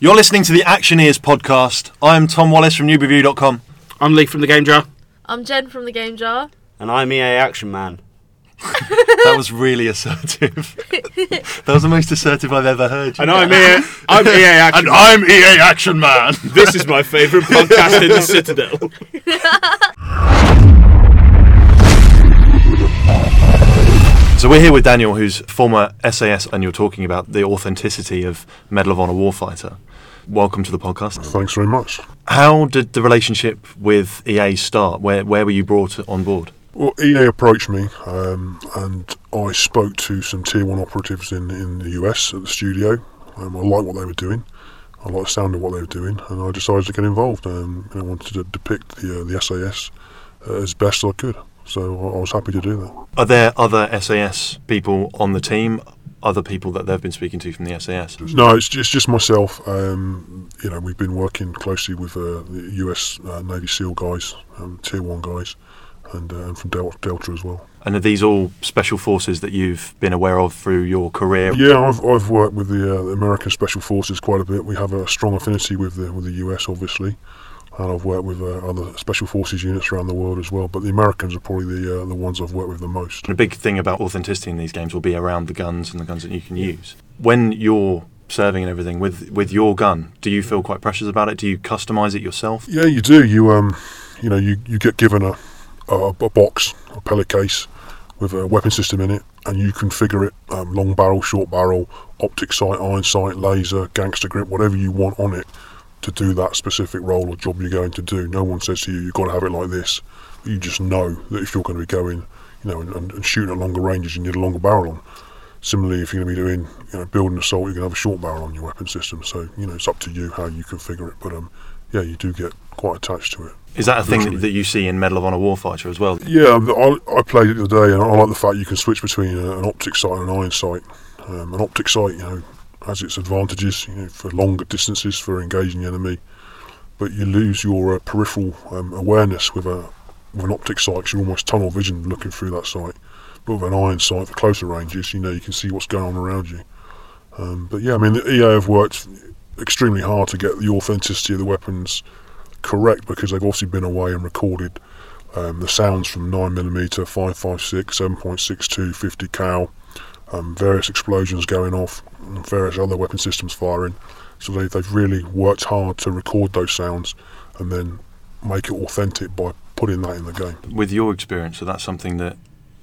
You're listening to the ActionEArs podcast. I am Tom Wallis from newbreview.com. I'm Lee from the Game Jar. I'm Jen from the Game Jar. And I'm EA Action Man. That was really assertive. that was the most assertive I've ever heard. you. And I'm EA. I'm EA Action. And I'm EA Action Man. This is my favourite podcast in the Citadel. So we're here with Daniel, who's former SAS, and you're talking about the authenticity of Medal of Honor Warfighter. Welcome to the podcast. Thanks very much. How did the relationship with EA start? Where where were you brought on board? Well, EA approached me, um, and I spoke to some tier one operatives in, in the US at the studio. Um, I liked what they were doing. I liked the sound of what they were doing, and I decided to get involved. Um, and I wanted to depict the uh, the SAS uh, as best I could. So I, was happy to do that. Are there other SAS people on the team? Other people that they've been speaking to from the SAS? No, it's just, just myself. Um, you know, we've been working closely with uh, the US uh, Navy SEAL guys, um, tier one guys, and, uh, and from Del- Delta as well. And are these all special forces that you've been aware of through your career? Yeah, I've, I've worked with the, uh, the American Special Forces quite a bit. We have a strong affinity with the with the US, obviously, and I've worked with uh, other Special Forces units around the world as well. But the Americans are probably the uh, the ones I've worked with the most. The big thing about authenticity in these games will be around the guns and the guns that you can use. When you're serving and everything with with your gun, do you feel quite precious about it? Do you customize it yourself? Yeah, you do. You um, you know, you, you get given a, a a box, a pellet case with a weapon system in it, and you configure it: um, long barrel, short barrel, optic sight, iron sight, laser, gangster grip, whatever you want on it to do that specific role or job you're going to do. No one says to you, "You've got to have it like this." You just know that if you're going to be going, you know, and, and, shooting at longer ranges, you need a longer barrel on. Similarly, if you're going to be doing, you know, building assault, you're going to have a short barrel on your weapon system. So, you know, it's up to you how you configure it. But um, yeah, you do get quite attached to it. Is that a thing Literally. that you see in Medal of Honor Warfighter as well? Yeah, I, I played it the other day, and I like the fact you can switch between uh, an optic sight and an iron sight. Um, an optic sight, you know, has its advantages, you know, for longer distances for engaging the enemy, but you lose your uh, peripheral um, awareness with a with an optic sight. you're almost tunnel vision looking through that sight. But with an iron sight for closer ranges, you know, you can see what's going on around you. Um, but yeah, I mean, the EA have worked extremely hard to get the authenticity of the weapons correct because they've obviously been away and recorded um, the sounds from 9mm, 5.56, 7.62, 50 cal, um, various explosions going off, and various other weapon systems firing. So they, they've really worked hard to record those sounds and then make it authentic by putting that in the game. With your experience, so that's something that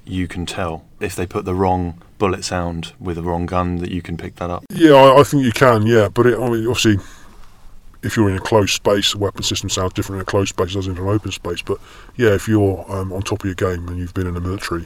you can tell if they put the wrong bullet sound with the wrong gun that you can pick that up. Yeah, I, I think you can. Yeah, but it, I mean, obviously, if you're in a closed space, the weapon system sounds different in a closed space as in an open space. But yeah, if you're um, on top of your game and you've been in the military,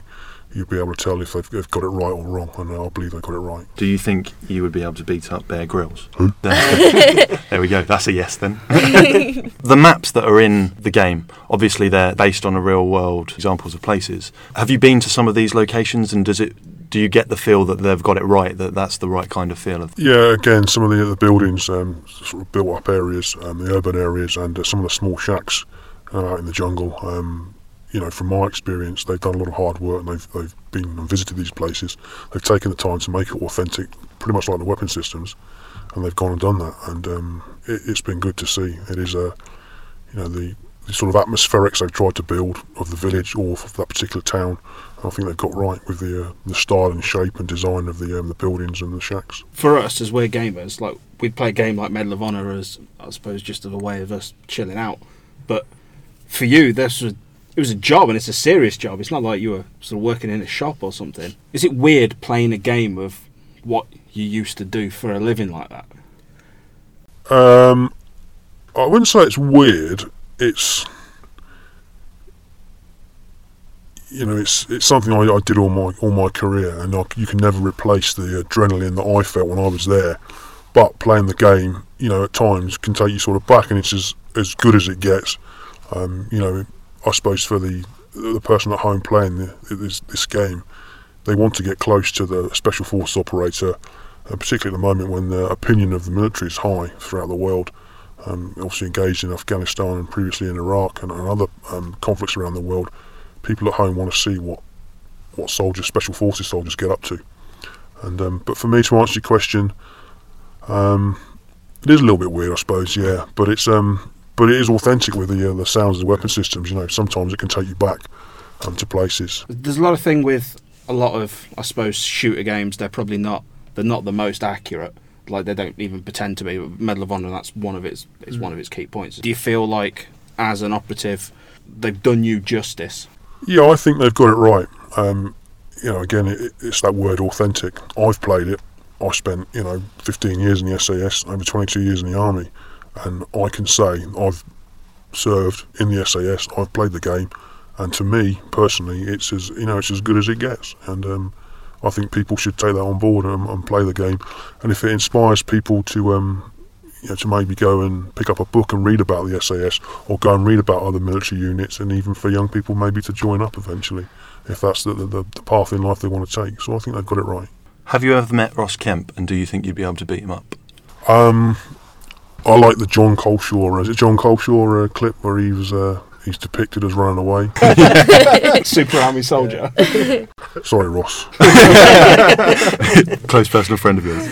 you'll be able to tell if they've, they've got it right or wrong. And I believe they got it right. Do you think you would be able to beat up Bear Grylls? there we go. That's a yes then. the maps that are in the game, obviously they're based on a real world examples of places. Have you been to some of these locations and does it do you get the feel that they've got it right that that's the right kind of feel of Yeah, again, some of the the buildings, um, sort of built up areas, um, the urban areas, and uh, some of the small shacks uh, out in the jungle. Um, you know, from my experience, they've done a lot of hard work and they've, they've been and visited these places. They've taken the time to make it authentic, pretty much like the weapon systems, and they've gone and done that. And um, it, it's been good to see. It is a, you know, the, the sort of atmospherics they've tried to build of the village or of that particular town. I think they've got right with the uh, the style and shape and design of the um, the buildings and the shacks. For us, as we're gamers, like we'd play a game like Medal of Honor as I suppose just as a way of us chilling out. But for you, this was it was a job and it's a serious job. It's not like you were sort of working in a shop or something. Is it weird playing a game of what you used to do for a living like that? Um, I wouldn't say it's weird. It's you know, it's it's something I, I did all my all my career, and I, you can never replace the adrenaline that I felt when I was there. But playing the game, you know, at times can take you sort of back, and it's as as good as it gets. Um, you know, I suppose for the the person at home playing this this game, they want to get close to the special forces operator, uh, particularly at the moment when the opinion of the military is high throughout the world. Um, obviously engaged in Afghanistan and previously in Iraq and, and other um, conflicts around the world. People at home want to see what what soldiers, special forces soldiers, get up to. And um, but for me to answer your question, um, It is a little bit weird, I suppose. Yeah, but it's um, but it is authentic with the uh, the sounds of the weapon systems. You know, sometimes it can take you back um, to places. There's a lot of thing with a lot of, I suppose, shooter games. They're probably not. They're not the most accurate. Like they don't even pretend to be. Medal of Honor. That's one of its. Is one of its key points. Do you feel like, as an operative, they've done you justice? Yeah, I think they've got it right. Um, you know, again, it, it's that word authentic. I've played it. I spent, you know, 15 years in the SAS, over 22 years in the army, and I can say I've served in the SAS. I've played the game, and to me personally, it's as you know, it's as good as it gets. And um, I think people should take that on board and, and, play the game. And if it inspires people to, um, you know, to maybe go and pick up a book and read about the SAS, or go and read about other military units, and even for young people maybe to join up eventually, if that's the, the, the path in life they want to take. So I think they've got it right. Have you ever met Ross Kemp, and do you think you'd be able to beat him up? Um, I like the John Coleshaw. Is it John Coleshaw uh, clip where he was uh, he's depicted as running away? Super Army soldier. Sorry, Ross. Close personal friend of yours.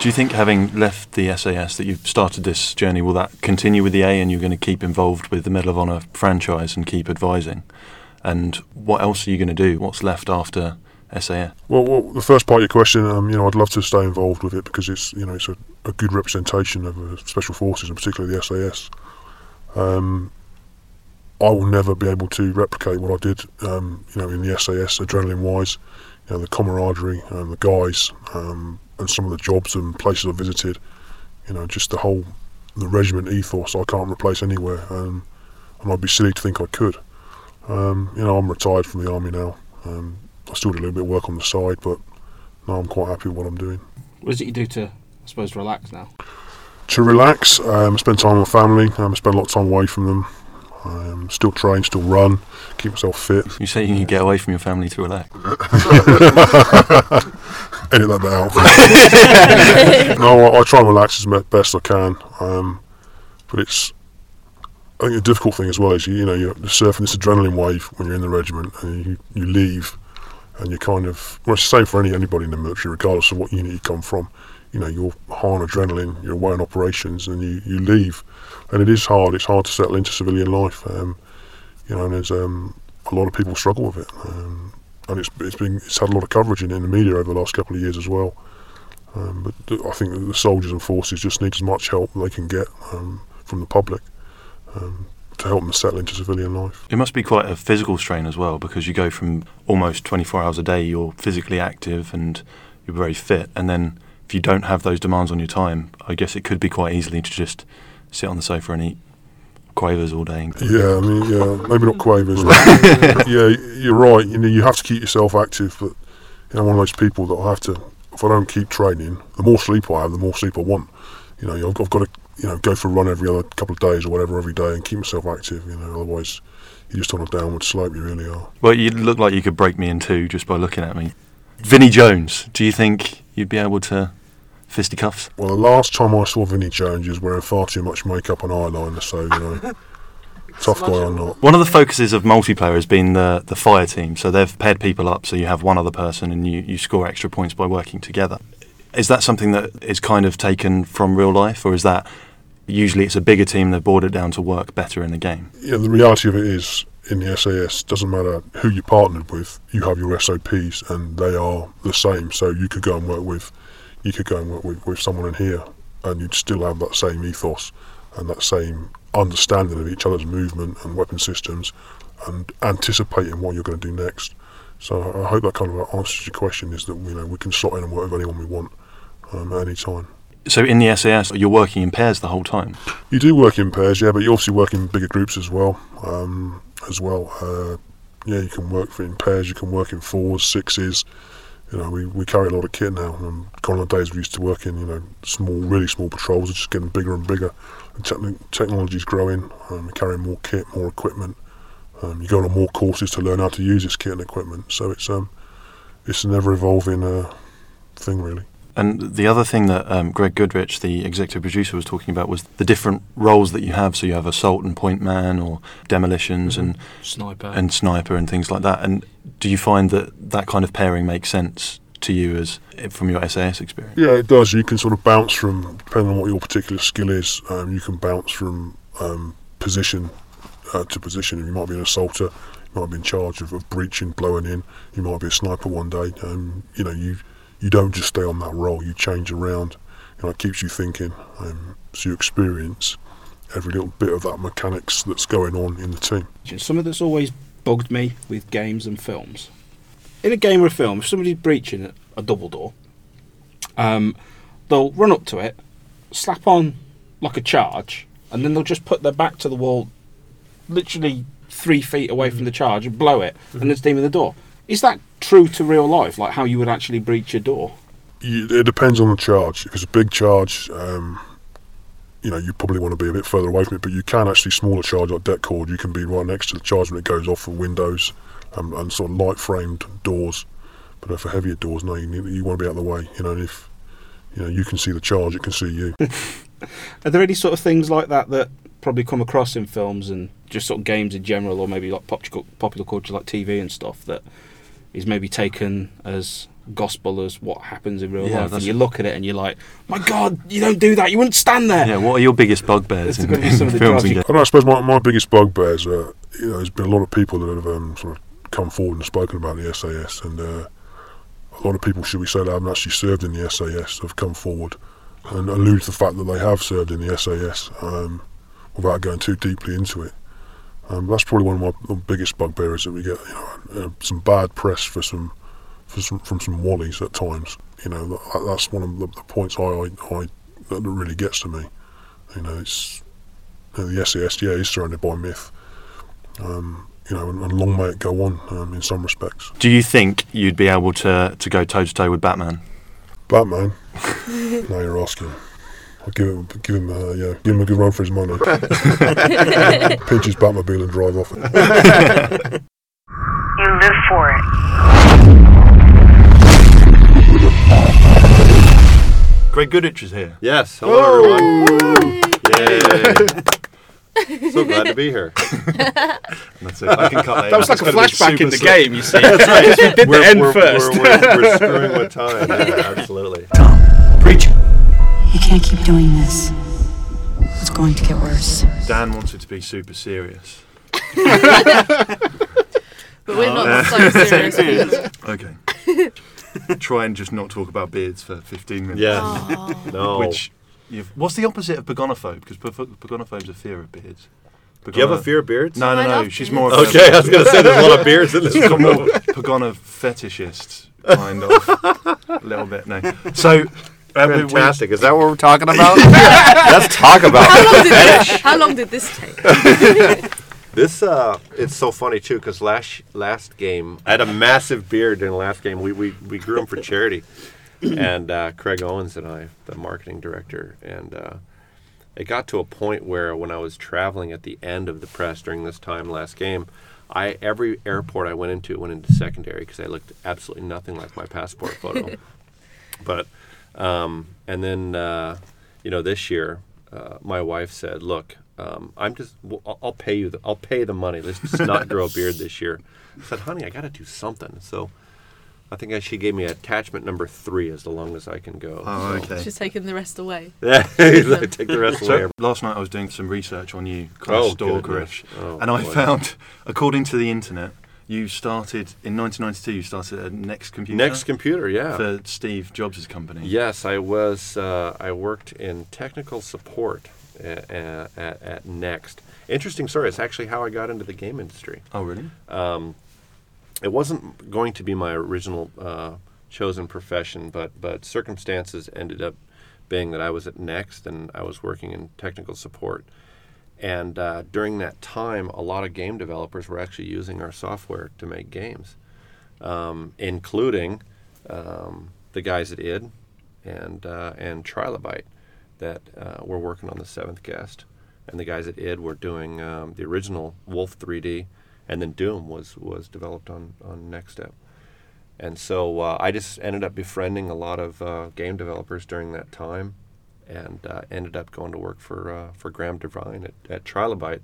Do you think, having left the SAS, that you've started this journey, will that continue with the EA and you're going to keep involved with the Medal of Honor franchise and keep advising? And what else are you going to do? What's left after SAS? Well, well the first part of your question, um, you know, I'd love to stay involved with it because it's, you know, it's a, a good representation of uh, special forces and particularly the SAS. Um, I will never be able to replicate what I did, um, you know, in the SAS, adrenaline-wise. You know, the camaraderie, and the guys, um, and some of the jobs and places I visited, you know, just the whole the regiment ethos I can't replace anywhere, um, and I'd be silly to think I could. Um, you know, I'm retired from the army now. Um, I still do a little bit of work on the side, but now I'm quite happy with what I'm doing. What is it you do to, I suppose, relax now? To relax, um, spend time with my family, um, spend a lot of time away from them. Um, still train, still run, keep myself fit. You say you can get away from your family to relax. edit that bit out. no, I, I, try and relax as best I can, um, but it's I think the difficult thing as well is you, you know you're surfing this adrenaline wave when you're in the regiment and you, you leave and you kind of well it's the same for any anybody in the military regardless of what unit you come from. You know you're high on adrenaline you're away on operations and you, you leave. And it is hard it's hard to settle into civilian life um, you know and there's um, a lot of people struggle with it. Um, and it's it's been it's had a lot of coverage in, in the media over the last couple of years as well. Um, but I think the soldiers and forces just need as much help as they can get um, from the public um, to help them settle into civilian life. It must be quite a physical strain as well because you go from almost 24 hours a day, you're physically active and you're very fit, and then if you don't have those demands on your time, I guess it could be quite easily to just sit on the sofa and eat quavers all day. Yeah, I mean, yeah, maybe not quavers. yeah, you're right. You know, you have to keep yourself active, but you know, I'm one of those people that I have to. If I don't keep training, the more sleep I have, the more sleep I want. You know, I've, I've got to, you know, go for a run every other couple of days or whatever every day and keep myself active. You know, otherwise you're just on a downward slope. You really are. Well, you look like you could break me in two just by looking at me. Vinnie Jones, do you think you'd be able to fisticuffs? Well, the last time I saw Vinnie Jones, he was wearing far too much makeup and eyeliner, so, you know. tough guy or not. One of the focuses of multiplayer has been the, the fire team. So they've paired people up, so you have one other person and you, you score extra points by working together. Is that something that is kind of taken from real life, or is that usually it's a bigger team, they've brought it down to work better in the game? Yeah, the reality of it is in the SAS, doesn't matter who you partnered with, you have your SOPs and they are the same. So you could go and work with you could go and work with, with someone in here and you'd still have that same ethos and that same understanding of each other's movement and weapon systems and anticipating what you're going to do next. So I hope that kind of answers your question is that you know we can slot in and work with anyone we want um, at any time. So in the SAS, you're working in pairs the whole time. You do work in pairs, yeah, but you obviously work in bigger groups as well. Um, as well, uh, yeah, you can work in pairs. You can work in fours, sixes you know, we, we carry a lot of kit now. And gone are the days we used to work in, you know, small, really small patrols are just getting bigger and bigger. And te- technology's growing. Um, carrying more kit, more equipment. Um, you go on more courses to learn how to use this kit and equipment. So it's um, it's an ever evolving uh, thing, really. And the other thing that um, Greg Goodrich, the executive producer, was talking about was the different roles that you have. So you have assault and point man, or demolitions and Sniper. and sniper and things like that. And do you find that that kind of pairing makes sense to you as from your SAS experience? Yeah, it does. You can sort of bounce from, depending on what your particular skill is, um, you can bounce from um, position uh, to position. You might be an assaulter, you might be in charge of, of breaching, blowing in. You might be a sniper one day. Um, you know, you you don't just stay on that role. You change around. You know, it keeps you thinking. Um, so you experience every little bit of that mechanics that's going on in the team. Something that's always bugged me with games and films. In a game or a film, if somebody's breaching a double door, um, they'll run up to it, slap on like a charge, and then they'll just put their back to the wall, literally three feet away from the charge, and blow it, and then steam in the door. Is that true to real life? Like how you would actually breach a door? It depends on the charge. If it's a big charge, um, you know, you probably want to be a bit further away from it, but you can actually smaller charge like det cord. You can be right next to the charge when it goes off for windows um, and sort of light framed doors. But uh, for heavier doors, no, you need, you want to be out of the way. You know, and if you know you can see the charge, it can see you. Are there any sort of things like that that probably come across in films and just sort of games in general, or maybe like pop- popular culture like TV and stuff that is maybe taken as gospel as what happens in real Yeah, life? And you look at it and you're like, my God, you don't do that. You wouldn't stand there. Yeah, what are your biggest bugbears in, gonna be some in the films drives and? I don't I suppose my, my biggest bugbears are, you know, there's been a lot of people that have um, sort of come forward and spoken about the SAS, and uh, a lot of people, should we say, that haven't actually served in the SAS have come forward and allude to the fact that they have served in the SAS um, without going too deeply into it. Um, that's probably one of my biggest bugbears that we get, you know, uh, some bad press for some, for some from some wallies at times. You know, that, that's one of the, the points I, I, I that really gets to me. You know, it's you know, the yeah, is surrounded by myth. Um, you know, and, and long may it go on um, in some respects. Do you think you'd be able to, to go toe to toe with Batman? Batman, now you're asking. I'll give him, give him, uh, yeah, give him a good run for his money. Pinch his Batmobile and drive off. You live for it. Greg Goodrich is here. Yes. Hello, everyone. Yay. so glad to be here. That's it. I can cut that. That was like a flashback in the game, you see. That's right. We did we're, end we're, first. We're, we're, we're screwing with time. Yeah, absolutely. You can't keep doing this. It's going to get worse. Dan wants it to be super serious. But we're not so serious. people. Okay. Try and just not talk about beards for 15 minutes. Yeah. Aw. No. Which, you've, what's the opposite of pogonophobe? Because pogonophobe's a fear of beards. Do you have a fear of beards? No, no, no. She's beards. more of Okay, I a, was going to say there's a lot of beards in this she's got room. more pogono fetishist kind of. A little bit, no. So, uh, we- we- Fantastic. Is that what we're talking about? Let's talk about How long did this? How long did this take? This uh, it's so funny too because last last game I had a massive beard during the last game. We we, we grew him for charity, and uh, Craig Owens and I, the marketing director, and uh, it got to a point where when I was traveling at the end of the press during this time last game, I every airport I went into went into secondary because I looked absolutely nothing like my passport photo. but um, and then uh, you know this year, uh, my wife said, "Look, um, I'm just well, I'll, I'll pay you. The, I'll pay the money. Let's just not grow a beard this year." I said, "Honey, I got to do something." So. I think I, she gave me attachment number three as the longest I can go. Oh, so- okay. She's taking the rest away. Yeah, take the rest away. So last night I was doing some research on you, kind Oh, of stalkerish, goodness. Oh, and I boy. found, according to the internet, you started in 1992. You started at NeXT Computer. NeXT computer, yeah. for Steve Jobs' company. Yes, I was. Uh, I worked in technical support at, at, at NeXT. Interesting story. It's actually how I got into the game industry. Oh, really? It wasn't going to be my original uh, chosen profession, but but circumstances ended up being that I was at NeXT and I was working in technical support. And uh, during that time, a lot of game developers were actually using our software to make games, um, including um, the guys at id and uh, and Trilobyte that uh, were working on the Seventh Guest, and the guys at id were doing um, the original Wolf 3D, and then Doom was was developed on on NeXTSTEP. and so uh, I just ended up befriending a lot of uh, game developers during that time, and uh, ended up going to work for uh, for Graham Devine at, at Trilobyte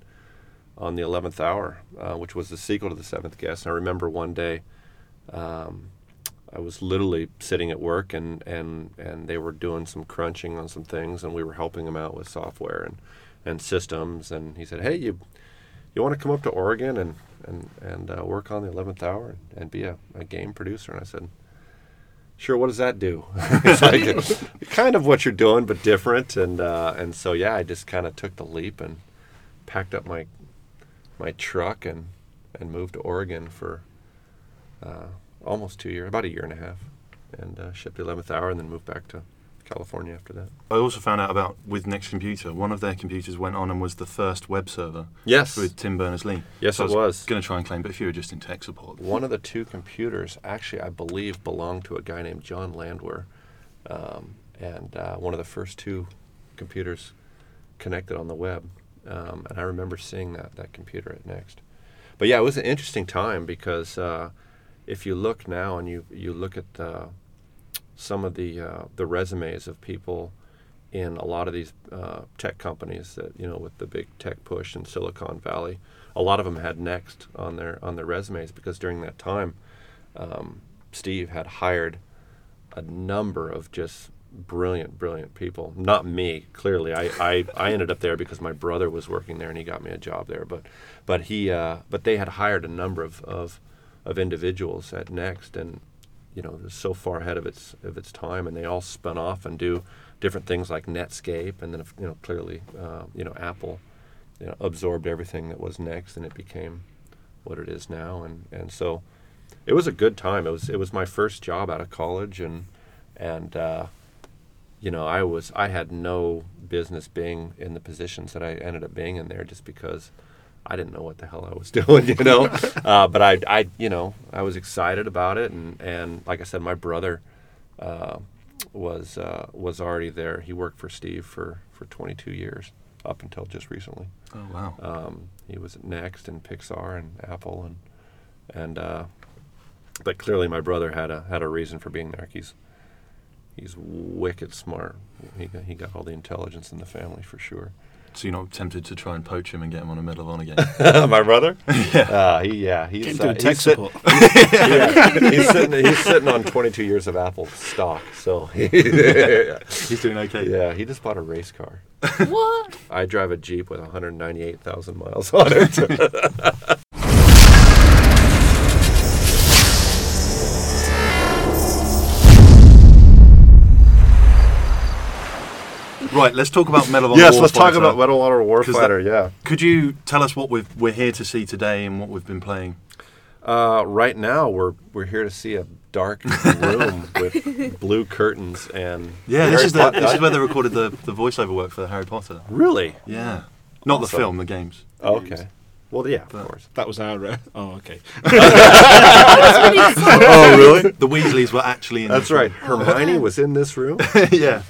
on the Eleventh Hour, uh, which was the sequel to the Seventh Guest. And I remember one day. Um, I was literally sitting at work and, and, and they were doing some crunching on some things and we were helping them out with software and, and systems and he said, Hey, you you want to come up to Oregon and, and, and uh, work on the eleventh hour and, and be a, a game producer? And I said, Sure, what does that do? it's like kind of what you're doing, but different. And uh, and so yeah, I just kind of took the leap and packed up my my truck and and moved to Oregon for uh, almost two years, about a year and a half, and uh, shipped the eleventh hour, and then moved back to California after that. I also found out about with NeXT Computer, one of their computers went on and was the first web server Yes, with Tim Berners Lee. Yes, so it I was. Going to try and claim, but if you were just in tech support, one of the two computers actually, I believe, belonged to a guy named John Landwehr, um, and uh, one of the first two computers connected on the web. Um, and I remember seeing that that computer at NeXT. But yeah, it was an interesting time because uh, if you look now and you you look at the, some of the uh, the resumes of people in a lot of these uh, tech companies that you know with the big tech push in Silicon Valley, a lot of them had NeXT on their on their resumes because during that time, um, Steve had hired a number of just brilliant, brilliant people. Not me, clearly. I, I, I ended up there because my brother was working there and he got me a job there. But but he uh, but they had hired a number of, of of individuals at NeXT and you know, so far ahead of its of its time and they all spun off and do different things like Netscape and then you know clearly uh, you know Apple you know, absorbed everything that was NeXT and it became what it is now and, and so it was a good time. It was it was my first job out of college and and uh, you know I was I had no business being in the positions that I ended up being in there just because I didn't know what the hell I was doing, you know. uh, but I I you know I was excited about it and and like I said, my brother uh, was uh, was already there. He worked for Steve for for 22 years up until just recently. oh wow, Um, he was at NeXT and Pixar and Apple and and uh, but clearly my brother had a had a reason for being there. He's he's wicked smart. He got, he got all the intelligence in the family for sure. So you're not tempted to try and poach him and get him on a Medal of Honor game? my brother? yeah. Uh, he yeah he's Getting uh, tech he's, sit- support. yeah, he's sitting he's sitting on 22 years of Apple stock. So He's doing okay. yeah, he just bought a race car. What? I drive a Jeep with 198,000 miles on it. Right, let's talk about Medal of Honor. yes, let's talk about Medal Honor 'Cause that- Warfighter. Yeah. Could you tell us what we've, we're here to see today and what we've been playing? Uh, right now, we're we're here to see a dark room with blue curtains and Yeah, this Harry is the this is where they recorded the, the voiceover work for Harry Potter. really Yeah, not the film, the games. okay. Well, yeah, But- of course. That was our. Uh, oh, okay. oh, really? The Weasleys were actually in. That's this right. Hermione was in this room. room. yeah.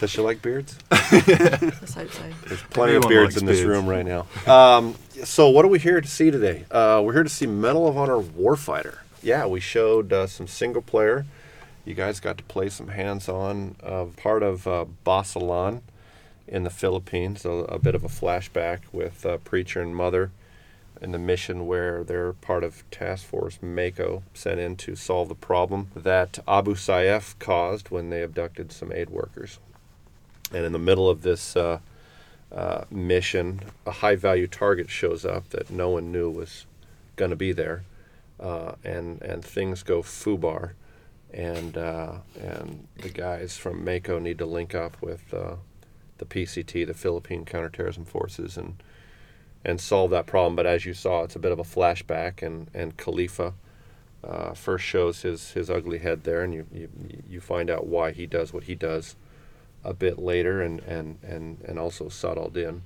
Does she like beards? Let's hope so. There's plenty of beards in this beards. room right now. Um, so, what are we here to see today? Uh, we're here to see Medal of Honor Warfighter. Yeah, we showed uh, some single player. You guys got to play some hands on of part of uh, Basilan in the Philippines. So, a bit of a flashback with uh, Preacher and Mother in the mission where they're part of Task Force Mako sent in to solve the problem that Abu Sayyaf caused when they abducted some aid workers. And in the middle of this uh, uh, mission, a high value target shows up that no one knew was going to be there, uh, and and things go foobar, and uh, and the guys from Mako need to link up with uh, the PCT, the Philippine Counterterrorism Forces, and and solve that problem. But as you saw, it's a bit of a flashback, and and Khalifa. Uh, first shows his, his ugly head there, and you, you you find out why he does what he does a bit later, and and and and also Sadaldin,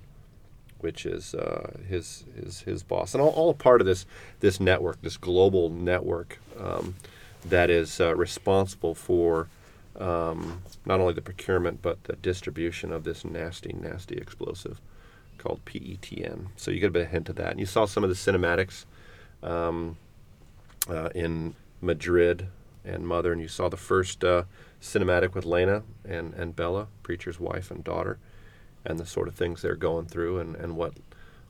which is uh, his his his boss, and all, all part of this this network, this global network um, that is uh, responsible for um, not only the procurement but the distribution of this nasty nasty explosive called PETN. So you get a bit of hint of that, and you saw some of the cinematics um, uh, in Madrid and mother, and you saw the first uh, cinematic with Lena and, and Bella, preacher's wife and daughter, and the sort of things they're going through and, and what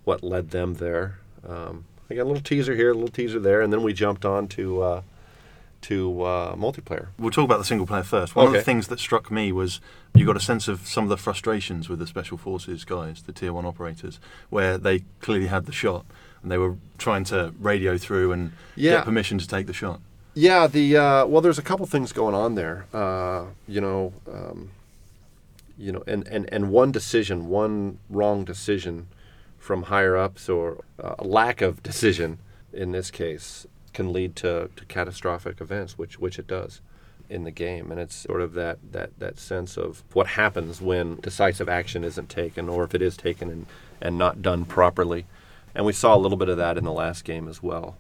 what led them there. Um, I got a little teaser here, a little teaser there, and then we jumped on to uh, to uh, multiplayer. We'll talk about the single player first. One of the things that struck me was you got a sense of some of the frustrations with the special forces guys, the tier one operators, where they clearly had the shot and they were trying to radio through and Yeah. get permission to take the shot. Yeah, the uh, well, there's a couple things going on there. Uh, you know, um, you know, and, and, and one decision, one wrong decision from higher ups, or uh, a lack of decision in this case, can lead to, to catastrophic events, which which it does in the game, and it's sort of that, that, that sense of what happens when decisive action isn't taken, or if it is taken and, and not done properly. And we saw a little bit of that in the last game as well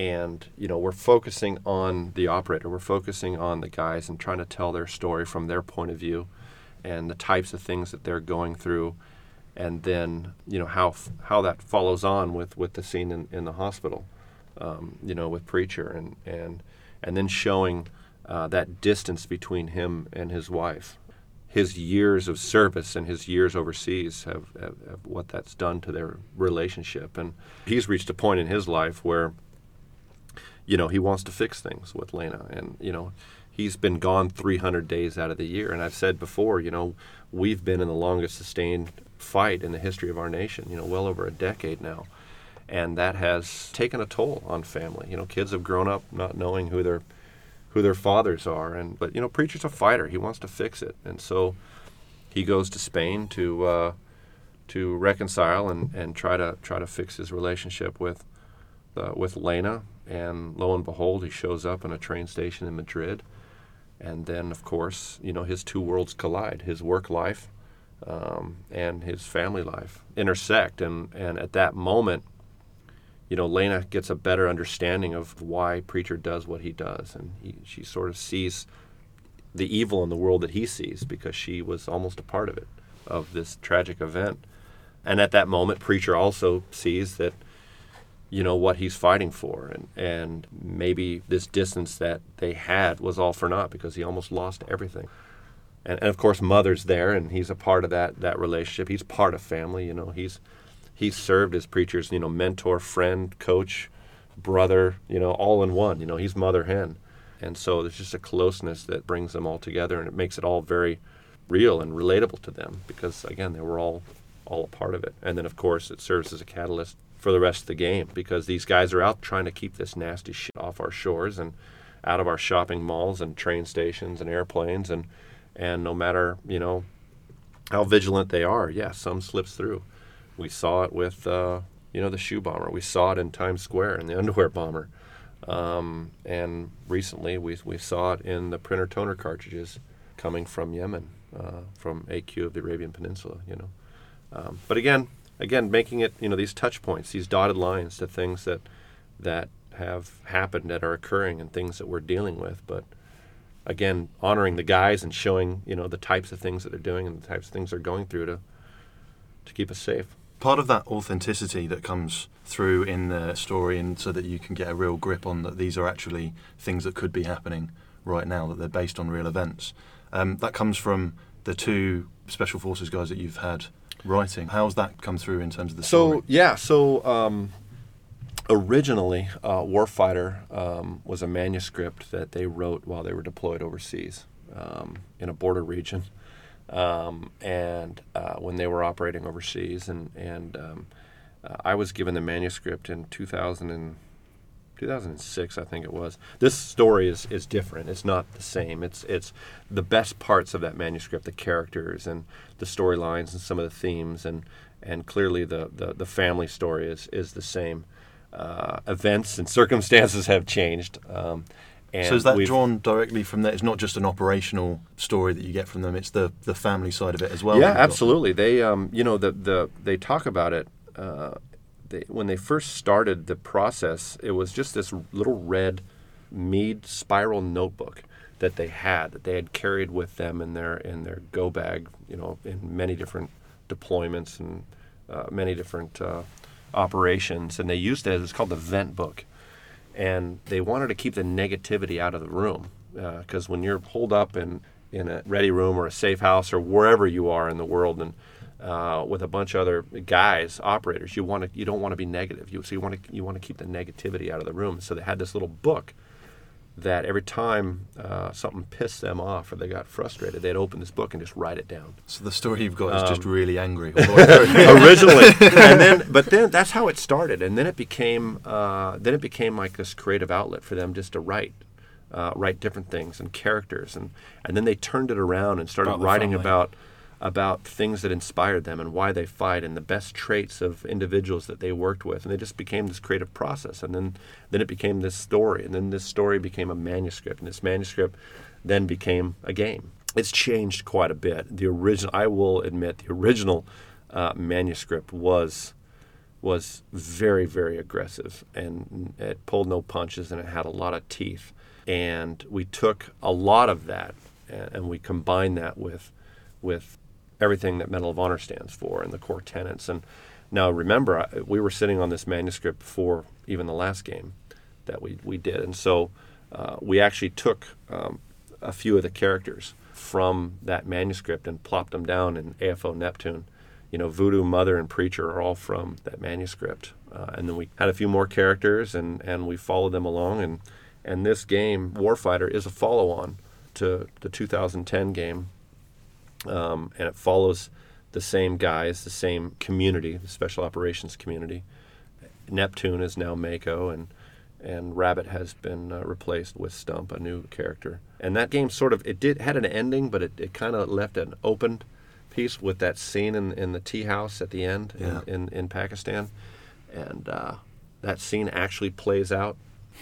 and you know we're focusing on the operator. We're focusing on the guys and trying to tell their story from their point of view and the types of things that they're going through and then you know how how that follows on with with the scene in, in the hospital um, you know with preacher and and and then showing uh, that distance between him and his wife. His years of service and his years overseas have, have, have what that's done to their relationship. And he's reached a point in his life where you know, he wants to fix things with Lena. And, you know, he's been gone 300 days out of the year. And I've said before, you know, we've been in the longest sustained fight in the history of our nation, you know, well over a decade now. And that has taken a toll on family. You know, kids have grown up not knowing who their who their fathers are. And but you know, preacher's a fighter. He wants to fix it, and so he goes to Spain to uh, to reconcile and, and try to try to fix his relationship with uh, with Lena, and lo and behold, he shows up in a train station in Madrid, and then of course, you know, his two worlds collide: his work life um, and his family life intersect, and and at that moment, you know, Lena gets a better understanding of why preacher does what he does, and he, she sort of sees the evil in the world that he sees because she was almost a part of it, of this tragic event. And at that moment, preacher also sees that you know what he's fighting for. And and maybe this distance that they had was all for naught because he almost lost everything. And, and of course mother's there and he's a part of that that relationship. He's part of family you know. He's he's served as preacher's you know mentor friend coach brother you know all in one you know. He's mother hen. And so there's just a closeness that brings them all together and it makes it all very real and relatable to them because again they were all all a part of it. And then of course it serves as a catalyst for the rest of the game because these guys are out trying to keep this nasty shit off our shores and out of our shopping malls and train stations and airplanes and and no matter you know how vigilant they are, yeah, some slips through. We saw it with uh, you know the shoe bomber. We saw it in Times Square in the underwear bomber, um, and recently we we saw it in the printer toner cartridges coming from Yemen, uh, from AQ of the Arabian Peninsula. You know, um, but again, again, making it you know these touch points, these dotted lines to things that that have happened that are occurring and things that we're dealing with, but again, honoring the guys and showing you know the types of things that they're doing and the types of things they're going through to to keep us safe. Part of that authenticity that comes through in the story, and so that you can get a real grip on that these are actually things that could be happening right now, that they're based on real events. Um, that comes from the two special forces guys that you've had writing. How's that come through in terms of the story? So yeah, so um, originally, uh, Warfighter um, was a manuscript that they wrote while they were deployed overseas um, in a border region, um, and uh, when they were operating overseas, and and um, uh, I was given the manuscript in 2000 and 2006, I think it was. This story is, is different. It's not the same. It's it's the best parts of that manuscript, the characters and the storylines and some of the themes, and and clearly the the, the family story is is the same. Uh, events and circumstances have changed. Um, and so is that drawn directly from that? It's not just an operational story that you get from them; it's the the family side of it as well. Yeah, you've got. absolutely. They, um, you know, the the they talk about it. Uh, they, when they first started the process, it was just this little red Mead spiral notebook that they had that they had carried with them in their in their go bag. You know, in many different deployments and uh, many different uh, operations, and they used it. It's called the Vent Book and they wanted to keep the negativity out of the room because when you're holed up in in a ready room or a safe house or wherever you are in the world and uh, with a bunch of other guys, operators, you want to you don't want to be negative. You so you want to you want to keep the negativity out of the room. So they had this little book that every time uh, something pissed them off or they got frustrated, they'd open this book and just write it down. So the story you've got is just Um, really angry. all the way through. originally, and then but then that's how it started, and then it became uh, then it became like this creative outlet for them just to write. Uh, write different things and characters and, and then they turned it around and started About writing family. about about things that inspired them and why they fight and the best traits of individuals that they worked with. And they just became this creative process. And then then it became this story. And then this story became a manuscript. And this manuscript then became a game. It's changed quite a bit. The original i will admit the original uh, manuscript was was very very aggressive. And it pulled no punches and it had a lot of teeth. And we took a lot of that and, and we combined that with with everything that Medal of Honor stands for and the core tenets. And now remember, I- we were sitting on this manuscript before even the last game that we, we did. And so uh, we actually took um, a few of the characters from that manuscript and plopped them down in AFO Neptune. You know, Voodoo, Mother, and Preacher are all from that manuscript. Uh, and then we had a few more characters and, and we followed them along. And, and this game, Warfighter, is a follow on to the 2010 game um, and it follows the same guys, the same community, the special operations community. Neptune is now Mako, and and Rabbit has been uh, replaced with Stump, a new character. And that game sort of it did had an ending, but it, it kind of left an open piece with that scene in in the tea house at the end Yeah. in, in in Pakistan, and uh, that scene actually plays out.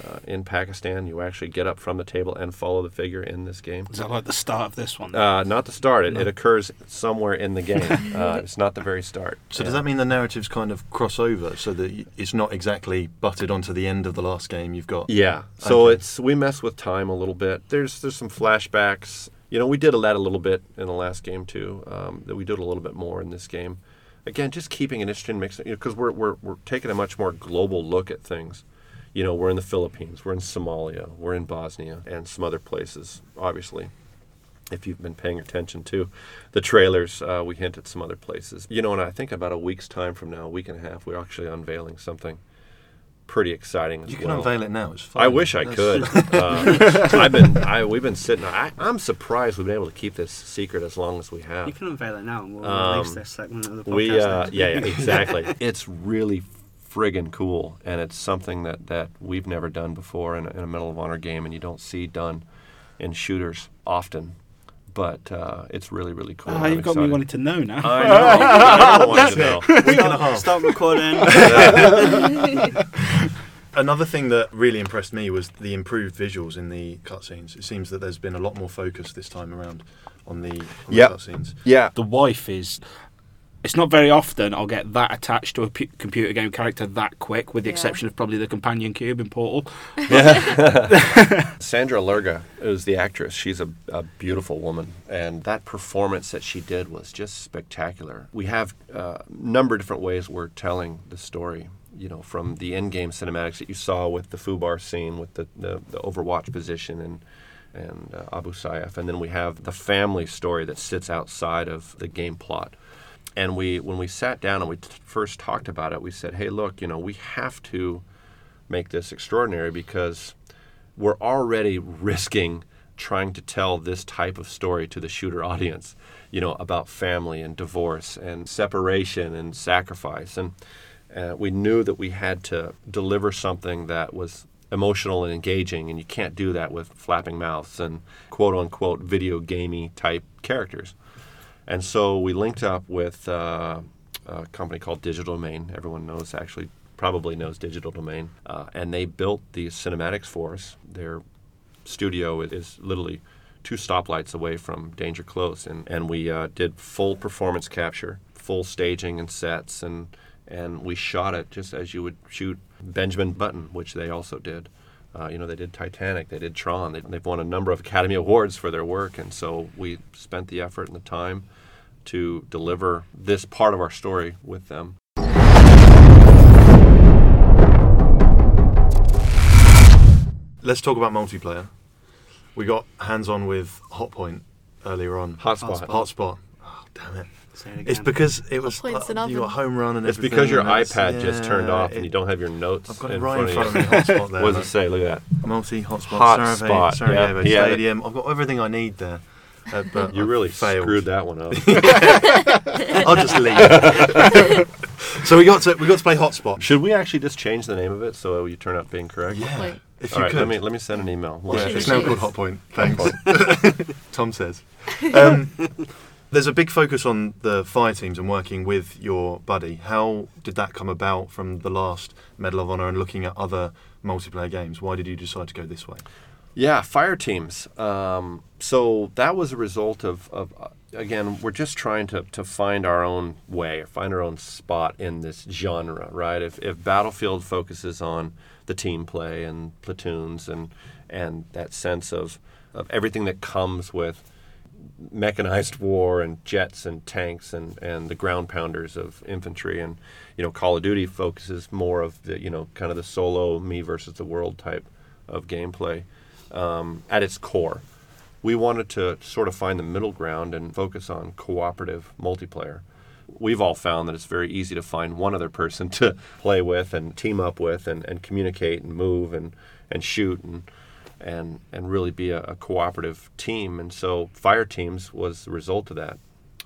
Uh, in Pakistan, you actually get up from the table and follow the figure in this game. Is that like the start of this one? Uh, not the start. It, it occurs somewhere in the game. Uh, it's not the very start. So does that mean the narratives kind of cross over, so that it's not exactly butted onto the end of the last game? You've got Yeah. So Okay. it's we mess with time a little bit. There's there's some flashbacks. You know, we did that a little bit in the last game too. Um, that we did a little bit more in this game. Again, just keeping an interesting mix. You know, because we're we're we're taking a much more global look at things. You know, we're in the Philippines, we're in Somalia, we're in Bosnia, and some other places, obviously. if you've been paying attention to the trailers, uh, we hint at some other places. You know, and I think about a week's time from now, a week and a half, we're actually unveiling something pretty exciting as You can well. unveil it now. It's fine. I wish I That's- could. uh, I've been, I, we've been sitting. I, I'm surprised we've been able to keep this secret as long as we have. You can unveil it now, and we'll Um, release this segment of the podcast. We, uh, yeah, yeah, exactly. it's really friggin' cool, and it's something that, that we've never done before in a, in a Medal of Honor game, and you don't see done in shooters often. But uh, it's really, really cool. I'm you've got me wanting to know now. I know. I wanted to know. Week and a half. Stop recording. Another thing that really impressed me was the improved visuals in the cutscenes. It seems that there's been a lot more focus this time around on the, on the cutscenes. Yeah. the wife is. It's not very often I'll get that attached to a p- computer game character that quick, with the Yeah. exception of probably the companion cube in Portal. Sandra Lerga is the actress. She's a, a beautiful woman, and that performance that she did was just spectacular. We have uh, a number of different ways we're telling the story. You know, from the in-game cinematics that you saw with the Fubar scene, with the, the, the Overwatch position and and uh, Abu Sayyaf, and then we have the family story that sits outside of the game plot. And we, when we sat down and we t- first talked about it, we said, "Hey, look, you know, we have to make this extraordinary because we're already risking trying to tell this type of story to the shooter audience, you know, about family and divorce and separation and sacrifice. And uh, we knew that we had to deliver something that was emotional and engaging, and you can't do that with flapping mouths and quote unquote video gamey type characters. And so we linked up with uh, a company called Digital Domain. Everyone knows, actually, probably knows Digital Domain. Uh, and they built the cinematics for us. Their studio is, literally two stoplights away from Danger Close. And, and we uh, did full performance capture, full staging and sets. And, and we shot it just as you would shoot Benjamin Button, which they also did. Uh, you know, they did Titanic, they did Tron. They, they've won a number of Academy Awards for their work, and so we spent the effort and the time to deliver this part of our story with them. let's talk about multiplayer. We got hands on with Hotpoint earlier on. Hotspot. Hotspot. Oh, damn it. It It's because it was Hotpoint's uh, you got home run and It's because your and it's- iPad just turned yeah, off and it- you don't have your notes. I've got it in right in front front of me. Hotspot there. What does it say? Look at that. Multi hotspot, Hotspot, Sarajevo, Sarajevo yeah, yeah. Stadium. I've got everything I need there. Uh, but You I really failed. screwed that one up. I'll just leave. so we got to we got to play hotspot. Should we actually just change the name of it so you turn out being correct? Yeah, Wait. if All you right, could. let me let me send an email. Yeah, it's now choose? called Hotpoint. Thanks. Tom says. Um, there's a big focus on the fire teams and working with your buddy. How did that come about from the last Medal of Honor and looking at other multiplayer games? Why did you decide to go this way? Yeah, fire teams. Um, so that was a result of, of uh, again, we're just trying to, to find our own way, find our own spot in this genre, right? If, if Battlefield focuses on the team play and platoons and and that sense of, of everything that comes with mechanized war and jets and tanks and, and the ground pounders of infantry and you know Call of Duty focuses more of the you know kind of the solo me versus the world type of gameplay um, at its core. We wanted to sort of find the middle ground and focus on cooperative multiplayer. We've all found that it's very easy to find one other person to play with and team up with and, and communicate and move and, and shoot and and and really be a, a cooperative team. And so fire teams was the result of that.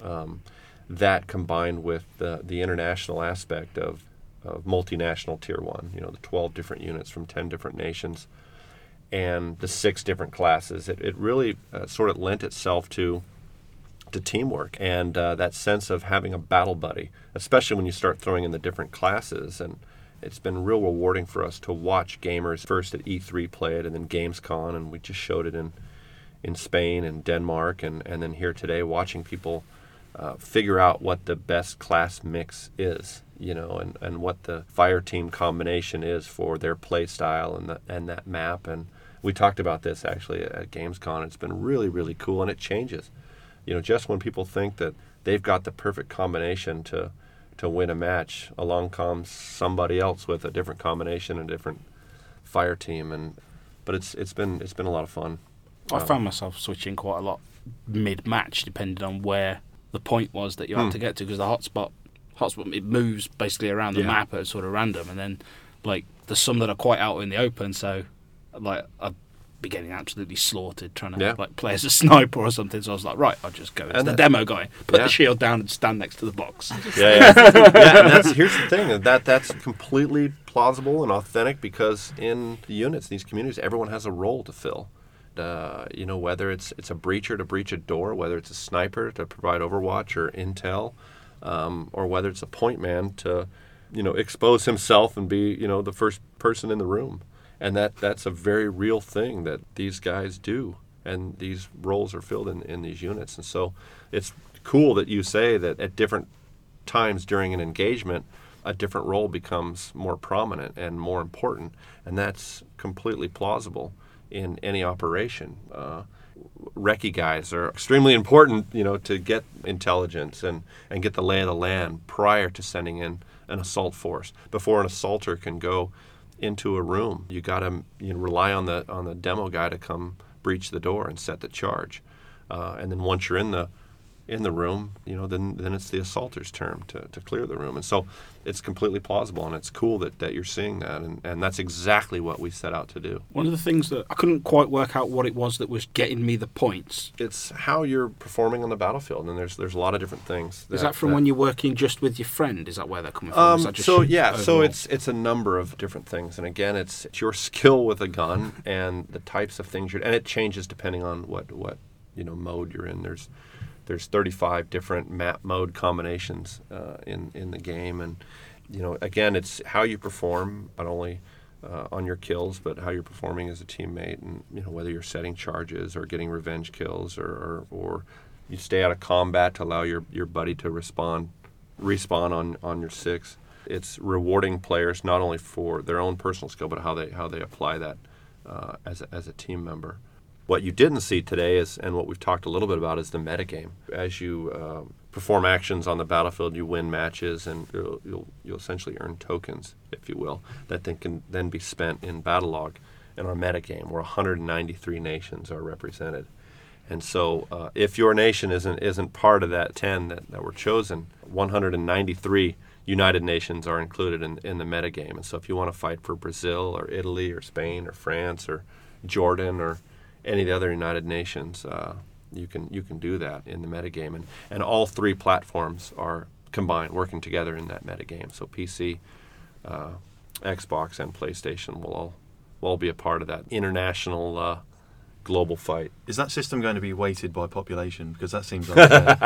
Um, that combined with the the international aspect of, of multinational tier one, you know, the 12 different units from 10 different nations, and the six different classes, it, it really uh, sort of lent itself to to teamwork and uh, that sense of having a battle buddy, especially when you start throwing in the different classes. And it's been real rewarding for us to watch gamers first at E3 play it and then Gamescom, and we just showed it in in Spain and Denmark, and, and then here today watching people uh, figure out what the best class mix is, you know, and, and what the fire team combination is for their play style and the, and that map. And we talked about this actually at Gamescom. It's been really really cool, and it changes. You know, just when people think that they've got the perfect combination to to win a match, along comes somebody else with a different combination, a different fire team, and but it's it's been it's been a lot of fun. I Um, found myself switching quite a lot mid match, depending on where the point was that you had Hmm. to get to, because the hotspot, hotspot, it moves basically around the Yeah. map at sort of random, and then like there's some that are quite out in the open, so like I'd be getting absolutely slaughtered trying to Yeah. like play as a sniper or something. So I was like, right, I'll just go as And the demo guy, put Yeah. the shield down, and stand next to the box. yeah, yeah. yeah and that's here's the thing that that's completely plausible and authentic because in the units, these communities, everyone has a role to fill. Uh, you know, whether it's it's a breacher to breach a door, whether it's a sniper to provide overwatch or intel, um, or whether it's a point man to, you know, expose himself and be you know the first person in the room, and that that's a very real thing that these guys do, and these roles are filled in in these units, and so it's cool that you say that at different times during an engagement, a different role becomes more prominent and more important, and that's completely plausible in any operation. Uh, recce guys are extremely important, you know, to get intelligence and, and get the lay of the land prior to sending in an assault force. Before an assaulter can go into a room, you got to you know, rely on the on the demo guy to come breach the door and set the charge. Uh, and then once you're in the in the room, you know, then then it's the assaulter's turn to, to clear the room. And so it's completely plausible and it's cool that, that you're seeing that and, and that's exactly what we set out to do. One of the things that I couldn't quite work out what it was that was getting me the points. It's how you're performing on the battlefield and there's there's a lot of different things. Is that from when you're working just with your friend? Is that where they're coming from? Is Um, that just so yeah, so it's it's a number of different things, and again, it's, it's your skill with a gun and the types of things you're, and it changes depending on what what you know mode you're in. There's there's 35 different map mode combinations uh, in in the game, and you know again, it's how you perform not only uh, on your kills, but how you're performing as a teammate, and you know whether you're setting charges or getting revenge kills, or or, or you stay out of combat to allow your your buddy to respond respawn on on your six. It's rewarding players not only for their own personal skill, but how they how they apply that uh, as a, as a team member. What you didn't see today is, and what we've talked a little bit about, is the metagame. As you uh, perform actions on the battlefield, you win matches, and you'll, you'll you'll essentially earn tokens, if you will, that then can then be spent in Battlelog. in our metagame, where 193 nations are represented. And so, uh, if your nation isn't isn't part of that 10 that, that were chosen, 193 United Nations are included in, in the metagame. And so, if you want to fight for Brazil or Italy or Spain or France or Jordan or any of the other United Nations, uh, you can you can do that in the metagame. And and all three platforms are combined, working together in that metagame. So PC, uh, Xbox, and PlayStation will all will all be a part of that international uh, global fight. Is that system going to be weighted by population? Because that seems unfair.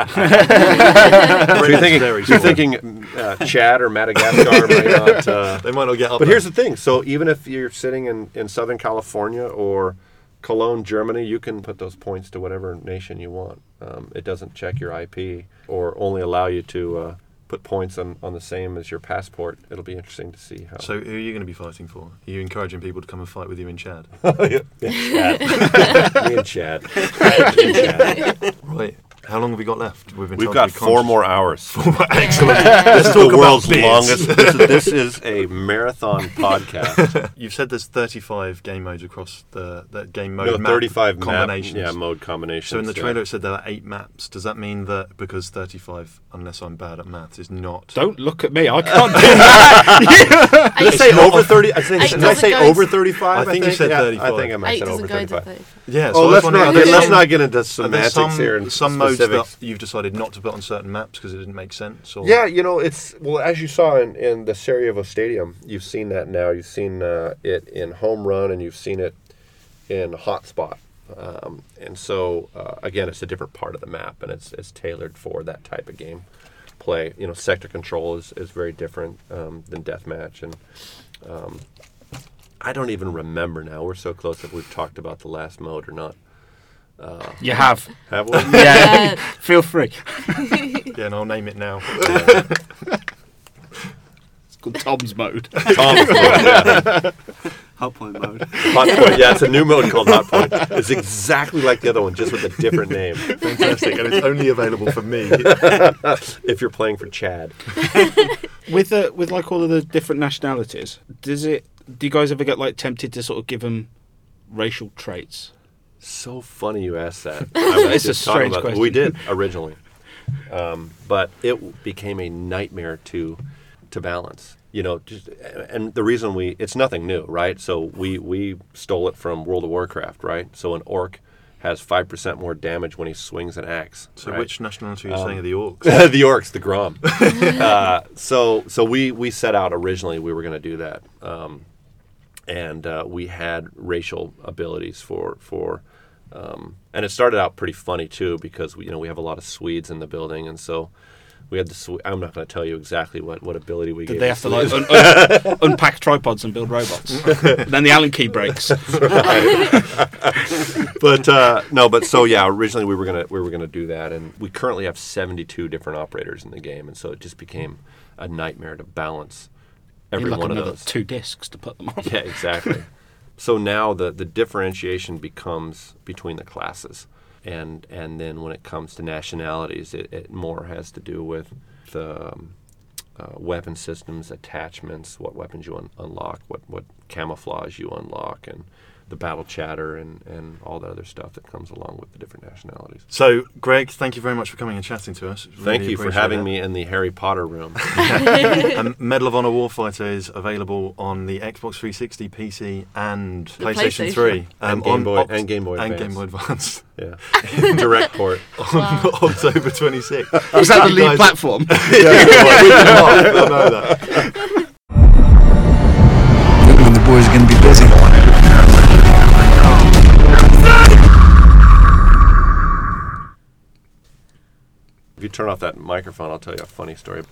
So you're thinking, you're thinking uh, Chad or Madagascar might not. Uh, they might not get up. but there. here's the thing: so even if you're sitting in, in Southern California or Cologne, Germany, you can put those points to whatever nation you want. Um, it doesn't check your IP or only allow you to uh, put points on, on the same as your passport. It'll be interesting to see how. So who are you going to be fighting for? Are you encouraging people to come and fight with you in Chad? Yeah, Chad. Me and Chad. Me and Chad. right. How long have we got left? We've, been We've told got to be four more hours. Excellent. This is talk the world's beards. longest. This is, this is a marathon podcast. You've said there's 35 game modes across the, the game mode no, map 35 map- combinations. yeah, mode combinations. So in the yeah. trailer it said there are eight maps. Does that mean that because 35, unless I'm bad at maths, is not? Don't look at me. I can't do that. Did I say over 30? I think, did I say over 35? I think you said Yeah, 35. I think I might Eight said over doesn't go to 35. 35. Yeah. so Oh, let's not, there let's not get into semantics some, here and some modes specifics. that you've decided not to put on certain maps because it didn't make sense? Or? Yeah, you know, it's well as you saw in, in the Sarajevo Stadium. You've seen that now. You've seen uh, it in home run, and you've seen it in hotspot. Um, and so uh, again, it's a different part of the map, and it's it's tailored for that type of game play. You know, sector control is, is very different um, than deathmatch, and um, I don't even remember now. We're so close if we've talked about the last mode or not. You have. Have we? Yeah. Yeah. Feel free. Yeah, and I'll name it now. It's called Tom's mode. Tom's mode, yeah. Hot point mode. Hot point. Yeah, it's a new mode called Hot Point. It's exactly like the other one, just with a different name. Fantastic, and it's only available for me. If you're playing for Chad, with uh, with like all of the different nationalities, does it? Do you guys ever get like tempted to sort of give them racial traits? so funny you asked that. I It's a strange about question. we did originally, um, but it became a nightmare to to balance. You know, just and the reason we it's nothing new, right? So we we stole it from World of Warcraft, right? So an orc has five percent more damage when he swings an axe. So right? which nationality are you Um, saying are the orcs? the orcs, the Grom. uh, so so we we set out originally we were going to do that, um, and uh, we had racial abilities for for, um, and it started out pretty funny too because we, you know we have a lot of Swedes in the building, and so. We had the. I'm not going to tell you exactly what, what ability we Did gave. they have to like un- un- unpack tripods and build robots? then the Allen key breaks. but uh, no, but so yeah, originally we were gonna we were gonna do that, and we currently have 72 different operators in the game, and so it just became a nightmare to balance every like one of those. two discs to put them on. Yeah, exactly. so now the the differentiation becomes between the classes, and and then when it comes to nationalities, it, it more has to do with the um, uh, weapon systems, attachments, what weapons you un- unlock, what what camouflage you unlock, and the battle chatter and, and all the other stuff that comes along with the different nationalities. So, Greg, thank you very much for coming and chatting to us. Thank you for having it. me in the Harry Potter room. um, Medal of Honor Warfighter is available on the Xbox 360, PC, and PlayStation, PlayStation. 3. And Game on Boy- Oct- and Game Boy and Game Boy Advance yeah, direct port. on October 26th. Was that the lead platform? yeah, well, we did not. I don't know that. If you turn off that microphone, I'll tell you a funny story.